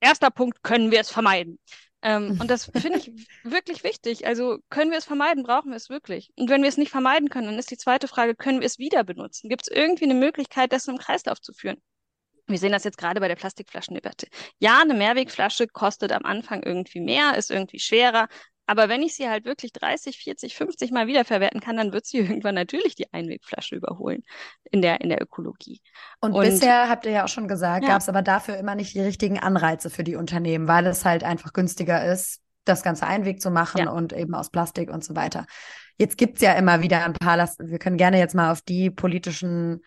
Erster Punkt, können wir es vermeiden? Ähm, und das finde ich wirklich wichtig. Also können wir es vermeiden, brauchen wir es wirklich. Und wenn wir es nicht vermeiden können, dann ist die zweite Frage, können wir es wieder benutzen? Gibt es irgendwie eine Möglichkeit, das im Kreislauf zu führen? Wir sehen das jetzt gerade bei der Plastikflaschendebatte. Ja, eine Mehrwegflasche kostet am Anfang irgendwie mehr, ist irgendwie schwerer. Aber wenn ich sie halt wirklich 30, 40, 50 Mal wiederverwerten kann, dann wird sie irgendwann natürlich die Einwegflasche überholen in der, in der Ökologie. Und, und bisher, habt ihr ja auch schon gesagt, ja. gab es aber dafür immer nicht die richtigen Anreize für die Unternehmen, weil es halt einfach günstiger ist, das Ganze Einweg zu machen ja. und eben aus Plastik und so weiter. Jetzt gibt es ja immer wieder ein paar, wir können gerne jetzt mal auf die politischen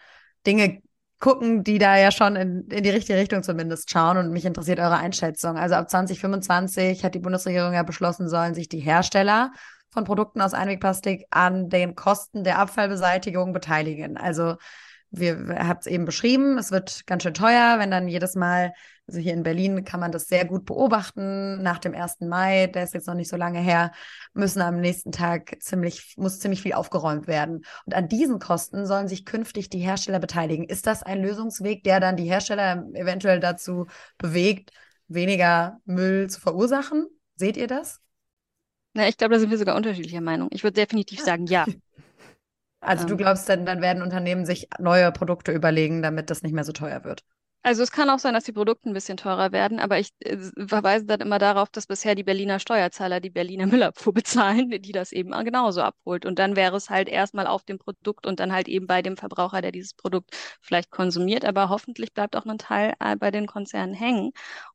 Dinge gucken, die da ja schon in, in die richtige Richtung zumindest schauen. Und mich interessiert eure Einschätzung. Also ab 2025 hat die Bundesregierung ja beschlossen, sollen sich die Hersteller von Produkten aus Einwegplastik an den Kosten der Abfallbeseitigung beteiligen. Also wir habt es eben beschrieben, es wird ganz schön teuer, wenn dann jedes Mal, also hier in Berlin kann man das sehr gut beobachten, nach dem 1. Mai, der ist jetzt noch nicht so lange her, müssen am nächsten Tag ziemlich, muss ziemlich viel aufgeräumt werden. Und an diesen Kosten sollen sich künftig die Hersteller beteiligen. Ist das ein Lösungsweg, der dann die Hersteller eventuell dazu bewegt, weniger Müll zu verursachen? Seht ihr das? Na, ich glaube, da sind wir sogar unterschiedlicher Meinung. Ich würde definitiv sagen, ja. Also du ähm. glaubst, dann, dann werden Unternehmen sich neue Produkte überlegen, damit das nicht mehr so teuer wird. Also es kann auch sein, dass die Produkte ein bisschen teurer werden, aber ich äh, verweise dann immer darauf, dass bisher die Berliner Steuerzahler die Berliner Müllabfuhr bezahlen, die das eben genauso abholt. Und dann wäre es halt erstmal auf dem Produkt und dann halt eben bei dem Verbraucher, der dieses Produkt vielleicht konsumiert. Aber hoffentlich bleibt auch ein Teil äh, bei den Konzernen hängen.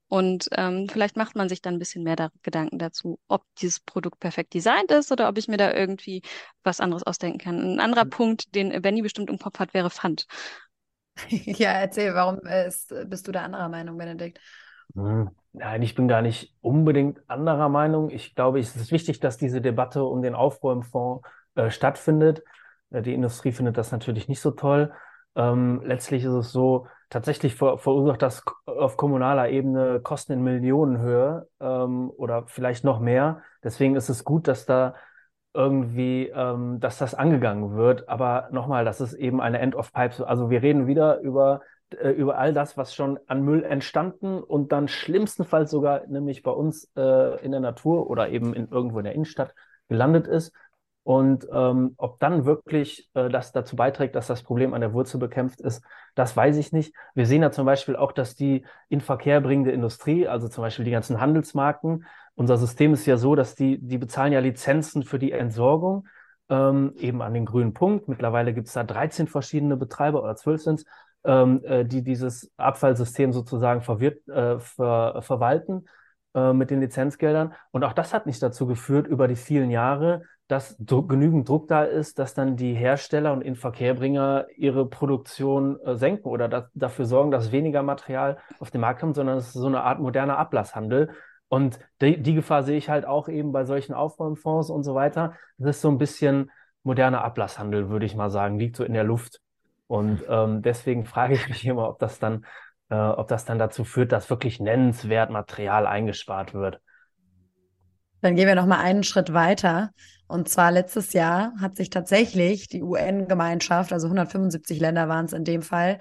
Und ähm, vielleicht macht man sich dann ein bisschen mehr da Gedanken dazu, ob dieses Produkt perfekt designt ist oder ob ich mir da irgendwie was anderes ausdenken kann. Ein anderer mhm. Punkt, den Benny bestimmt im Kopf hat, wäre Pfand. Ja, erzähl, warum ist, bist du da anderer Meinung, Benedikt? Hm, nein, ich bin gar nicht unbedingt anderer Meinung. Ich glaube, es ist wichtig, dass diese Debatte um den Aufräumfonds äh, stattfindet. Äh, die Industrie findet das natürlich nicht so toll. Ähm, letztlich ist es so, tatsächlich ver verursacht das auf kommunaler Ebene Kosten in Millionenhöhe ähm, oder vielleicht noch mehr. Deswegen ist es gut, dass da irgendwie, ähm, dass das angegangen wird. Aber nochmal, das ist eben eine End of Pipes. Also wir reden wieder über, äh, über all das, was schon an Müll entstanden und dann schlimmstenfalls sogar nämlich bei uns äh, in der Natur oder eben in, irgendwo in der Innenstadt gelandet ist. Und ähm, ob dann wirklich äh, das dazu beiträgt, dass das Problem an der Wurzel bekämpft ist, das weiß ich nicht. Wir sehen ja zum Beispiel auch, dass die in Verkehr bringende Industrie, also zum Beispiel die ganzen Handelsmarken, unser System ist ja so, dass die, die bezahlen ja Lizenzen für die Entsorgung, ähm, eben an den grünen Punkt. Mittlerweile gibt es da 13 verschiedene Betreiber oder 12 sind ähm, äh, die dieses Abfallsystem sozusagen verwirrt, äh, ver, verwalten äh, mit den Lizenzgeldern. Und auch das hat nicht dazu geführt, über die vielen Jahre, dass Druck, genügend Druck da ist, dass dann die Hersteller und Inverkehrbringer ihre Produktion äh, senken oder da, dafür sorgen, dass weniger Material auf den Markt kommt, sondern es ist so eine Art moderner Ablasshandel. Und die, die Gefahr sehe ich halt auch eben bei solchen Aufräumfonds und so weiter. Das ist so ein bisschen moderner Ablasshandel, würde ich mal sagen, liegt so in der Luft. Und ähm, deswegen frage ich mich immer, ob das dann, äh, ob das dann dazu führt, dass wirklich nennenswert Material eingespart wird. Dann gehen wir noch mal einen Schritt weiter. Und zwar letztes Jahr hat sich tatsächlich die UN-Gemeinschaft, also 175 Länder waren es in dem Fall,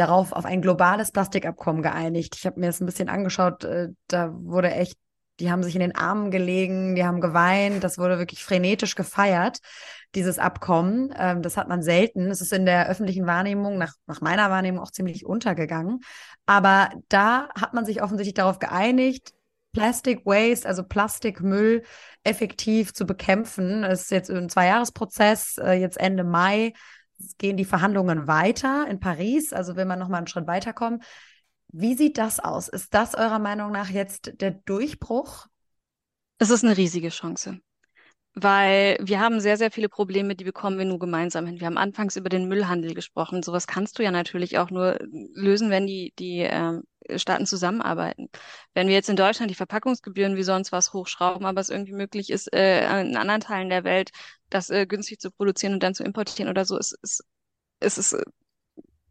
darauf auf ein globales Plastikabkommen geeinigt. Ich habe mir das ein bisschen angeschaut, äh, da wurde echt, die haben sich in den Armen gelegen, die haben geweint, das wurde wirklich frenetisch gefeiert, dieses Abkommen. Ähm, das hat man selten. Es ist in der öffentlichen Wahrnehmung, nach, nach meiner Wahrnehmung auch ziemlich untergegangen. Aber da hat man sich offensichtlich darauf geeinigt, Plastic Waste, also Plastikmüll, effektiv zu bekämpfen. Es ist jetzt ein Zweijahresprozess, äh, jetzt Ende Mai gehen die Verhandlungen weiter in Paris, also will man noch mal einen Schritt weiterkommen. Wie sieht das aus? Ist das eurer Meinung nach jetzt der Durchbruch? Es ist eine riesige Chance weil wir haben sehr, sehr viele Probleme, die bekommen wir nur gemeinsam hin. Wir haben anfangs über den Müllhandel gesprochen. Sowas kannst du ja natürlich auch nur lösen, wenn die, die äh, Staaten zusammenarbeiten. Wenn wir jetzt in Deutschland die Verpackungsgebühren wie sonst was hochschrauben, aber es irgendwie möglich ist, äh, in anderen Teilen der Welt das äh, günstig zu produzieren und dann zu importieren oder so, ist, ist, ist, ist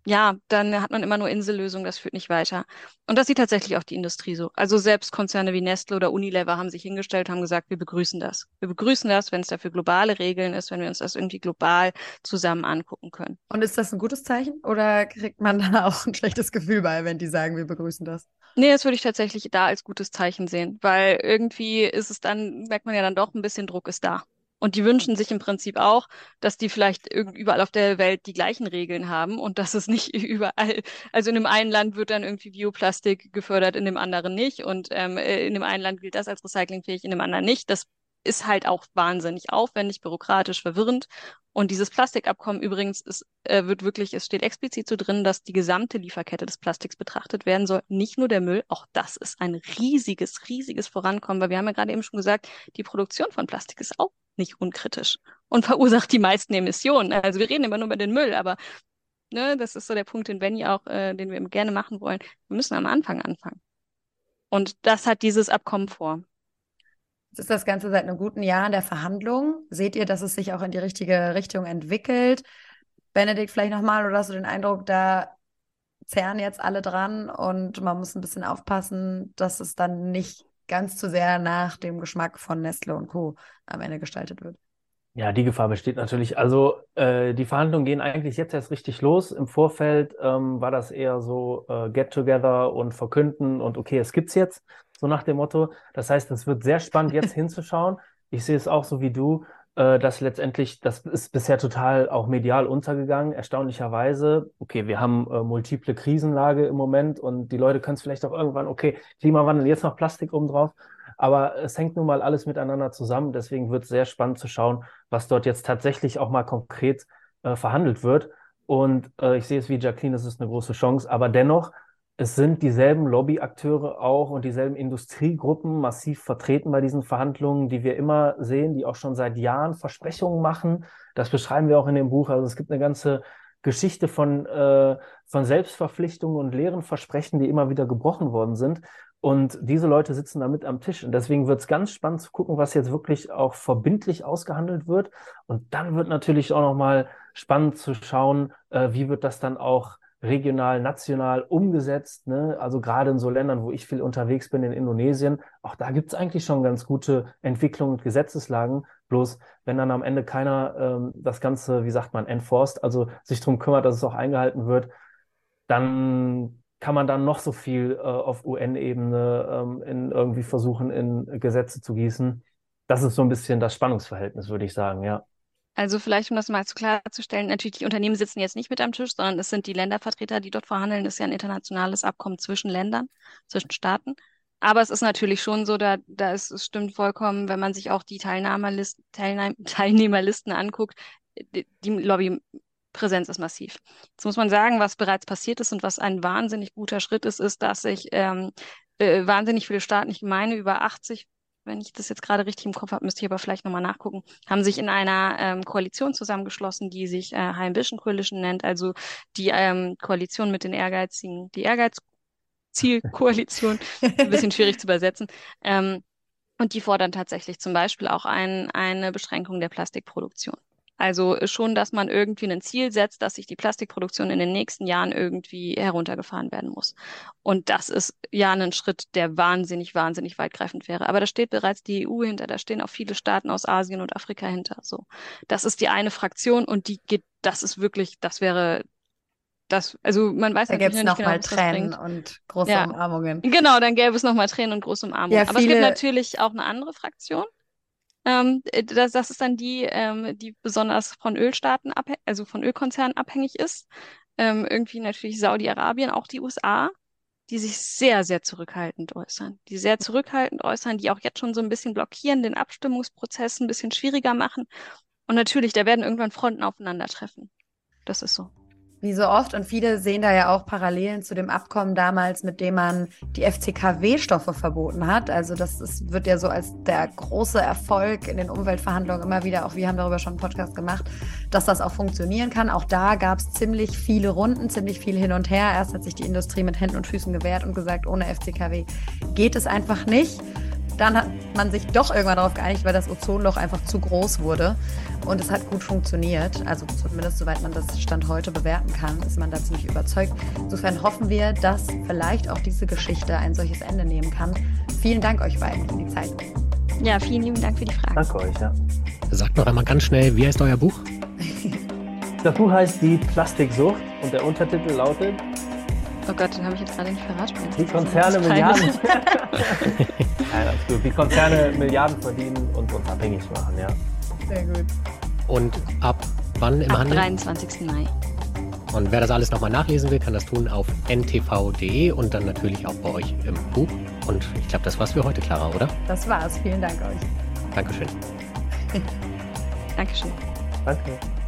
ja, dann hat man immer nur Insellösungen, das führt nicht weiter. Und das sieht tatsächlich auch die Industrie so. Also selbst Konzerne wie Nestle oder Unilever haben sich hingestellt, haben gesagt, wir begrüßen das. Wir begrüßen das, wenn es dafür globale Regeln ist, wenn wir uns das irgendwie global zusammen angucken können. Und ist das ein gutes Zeichen oder kriegt man da auch ein schlechtes Gefühl bei, wenn die sagen, wir begrüßen das? Nee, das würde ich tatsächlich da als gutes Zeichen sehen, weil irgendwie ist es dann, merkt man ja dann doch, ein bisschen Druck ist da. Und die wünschen sich im Prinzip auch, dass die vielleicht überall auf der Welt die gleichen Regeln haben und dass es nicht überall, also in dem einen Land wird dann irgendwie Bioplastik gefördert, in dem anderen nicht. Und ähm, äh, in dem einen Land gilt das als recyclingfähig, in dem anderen nicht. Das ist halt auch wahnsinnig aufwendig, bürokratisch, verwirrend. Und dieses Plastikabkommen übrigens ist, äh, wird wirklich, es steht explizit so drin, dass die gesamte Lieferkette des Plastiks betrachtet werden soll. Nicht nur der Müll, auch das ist ein riesiges, riesiges Vorankommen, weil wir haben ja gerade eben schon gesagt, die Produktion von Plastik ist auch nicht unkritisch und verursacht die meisten Emissionen. Also wir reden immer nur über den Müll, aber ne, das ist so der Punkt, den Benny auch, äh, den wir gerne machen wollen. Wir müssen am Anfang anfangen. Und das hat dieses Abkommen vor. Jetzt ist das Ganze seit einem guten Jahr in der Verhandlung. Seht ihr, dass es sich auch in die richtige Richtung entwickelt? Benedikt, vielleicht nochmal, oder hast du den Eindruck, da zerren jetzt alle dran und man muss ein bisschen aufpassen, dass es dann nicht ganz zu sehr nach dem Geschmack von Nestle und Co. am Ende gestaltet wird? Ja, die Gefahr besteht natürlich. Also äh, die Verhandlungen gehen eigentlich jetzt erst richtig los. Im Vorfeld ähm, war das eher so äh, Get-Together und verkünden und okay, es gibt's jetzt so nach dem Motto. Das heißt, es wird sehr spannend, jetzt hinzuschauen. Ich sehe es auch so wie du, dass letztendlich, das ist bisher total auch medial untergegangen, erstaunlicherweise. Okay, wir haben äh, multiple Krisenlage im Moment und die Leute können es vielleicht auch irgendwann, okay, Klimawandel, jetzt noch Plastik obendrauf. Aber es hängt nun mal alles miteinander zusammen. Deswegen wird es sehr spannend zu schauen, was dort jetzt tatsächlich auch mal konkret äh, verhandelt wird. Und äh, ich sehe es wie Jacqueline, es ist eine große Chance. Aber dennoch es sind dieselben Lobbyakteure auch und dieselben Industriegruppen massiv vertreten bei diesen Verhandlungen, die wir immer sehen, die auch schon seit Jahren Versprechungen machen. Das beschreiben wir auch in dem Buch. Also es gibt eine ganze Geschichte von, äh, von Selbstverpflichtungen und leeren Versprechen, die immer wieder gebrochen worden sind. Und diese Leute sitzen da mit am Tisch. Und deswegen wird es ganz spannend zu gucken, was jetzt wirklich auch verbindlich ausgehandelt wird. Und dann wird natürlich auch nochmal spannend zu schauen, äh, wie wird das dann auch regional, national umgesetzt. Ne? Also gerade in so Ländern, wo ich viel unterwegs bin, in Indonesien, auch da gibt es eigentlich schon ganz gute Entwicklungen und Gesetzeslagen. Bloß wenn dann am Ende keiner ähm, das Ganze, wie sagt man, enforced, also sich darum kümmert, dass es auch eingehalten wird, dann kann man dann noch so viel äh, auf UN-Ebene ähm, in irgendwie versuchen, in Gesetze zu gießen. Das ist so ein bisschen das Spannungsverhältnis, würde ich sagen, ja. Also vielleicht, um das mal zu klarzustellen, natürlich die Unternehmen sitzen jetzt nicht mit am Tisch, sondern es sind die Ländervertreter, die dort verhandeln. Das ist ja ein internationales Abkommen zwischen Ländern, zwischen Staaten. Aber es ist natürlich schon so, da, da ist, es stimmt vollkommen, wenn man sich auch die Teilnehmerlisten, Teilnehm, Teilnehmerlisten anguckt, die, die Lobbypräsenz ist massiv. Jetzt muss man sagen, was bereits passiert ist und was ein wahnsinnig guter Schritt ist, ist, dass sich ähm, äh, wahnsinnig viele Staaten, ich meine über 80 wenn ich das jetzt gerade richtig im Kopf habe, müsste ich aber vielleicht nochmal nachgucken, haben sich in einer ähm, Koalition zusammengeschlossen, die sich äh, High Ambition Coalition nennt, also die ähm, Koalition mit den Ehrgeizigen, die Ehrgeizzielkoalition, ein bisschen schwierig zu übersetzen. Ähm, und die fordern tatsächlich zum Beispiel auch ein, eine Beschränkung der Plastikproduktion. Also schon, dass man irgendwie ein Ziel setzt, dass sich die Plastikproduktion in den nächsten Jahren irgendwie heruntergefahren werden muss. Und das ist ja ein Schritt, der wahnsinnig, wahnsinnig weitgreifend wäre. Aber da steht bereits die EU hinter, da stehen auch viele Staaten aus Asien und Afrika hinter. So, das ist die eine Fraktion und die geht, das ist wirklich, das wäre das, also man weiß da natürlich nicht noch genau, mal Tränen und große ja. Umarmungen. Genau, dann gäbe es nochmal Tränen und große Umarmungen. Ja, Aber es gibt natürlich auch eine andere Fraktion, ähm, äh, das, das ist dann die, ähm, die besonders von Ölstaaten, also von Ölkonzernen abhängig ist. Ähm, irgendwie natürlich Saudi-Arabien, auch die USA, die sich sehr, sehr zurückhaltend äußern. Die sehr zurückhaltend äußern, die auch jetzt schon so ein bisschen blockieren, den Abstimmungsprozess ein bisschen schwieriger machen. Und natürlich, da werden irgendwann Fronten aufeinandertreffen. Das ist so. Wie so oft, und viele sehen da ja auch Parallelen zu dem Abkommen damals, mit dem man die FCKW-Stoffe verboten hat. Also das ist, wird ja so als der große Erfolg in den Umweltverhandlungen immer wieder, auch wir haben darüber schon einen Podcast gemacht, dass das auch funktionieren kann. Auch da gab es ziemlich viele Runden, ziemlich viel hin und her. Erst hat sich die Industrie mit Händen und Füßen gewehrt und gesagt, ohne FCKW geht es einfach nicht. Dann hat man sich doch irgendwann darauf geeinigt, weil das Ozonloch einfach zu groß wurde. Und es hat gut funktioniert. Also zumindest soweit man das Stand heute bewerten kann, ist man da ziemlich überzeugt. Insofern hoffen wir, dass vielleicht auch diese Geschichte ein solches Ende nehmen kann. Vielen Dank euch beiden für die Zeit. Ja, vielen lieben Dank für die Frage. Danke euch, ja. Sagt noch einmal ganz schnell, wie heißt euer Buch? Das Buch heißt Die Plastiksucht und der Untertitel lautet Oh Gott, den habe ich jetzt gerade nicht verraten. Die Konzerne Milliarden. ja, das ist gut. Die Konzerne Milliarden verdienen und uns abhängig machen, ja. Sehr gut. Und ab wann im ab Handel? 23. Mai. Und wer das alles nochmal nachlesen will, kann das tun auf ntv.de und dann natürlich auch bei euch im Buch. Und ich glaube, das war's für heute, Clara, oder? Das war's. Vielen Dank euch. Dankeschön. Dankeschön. Danke.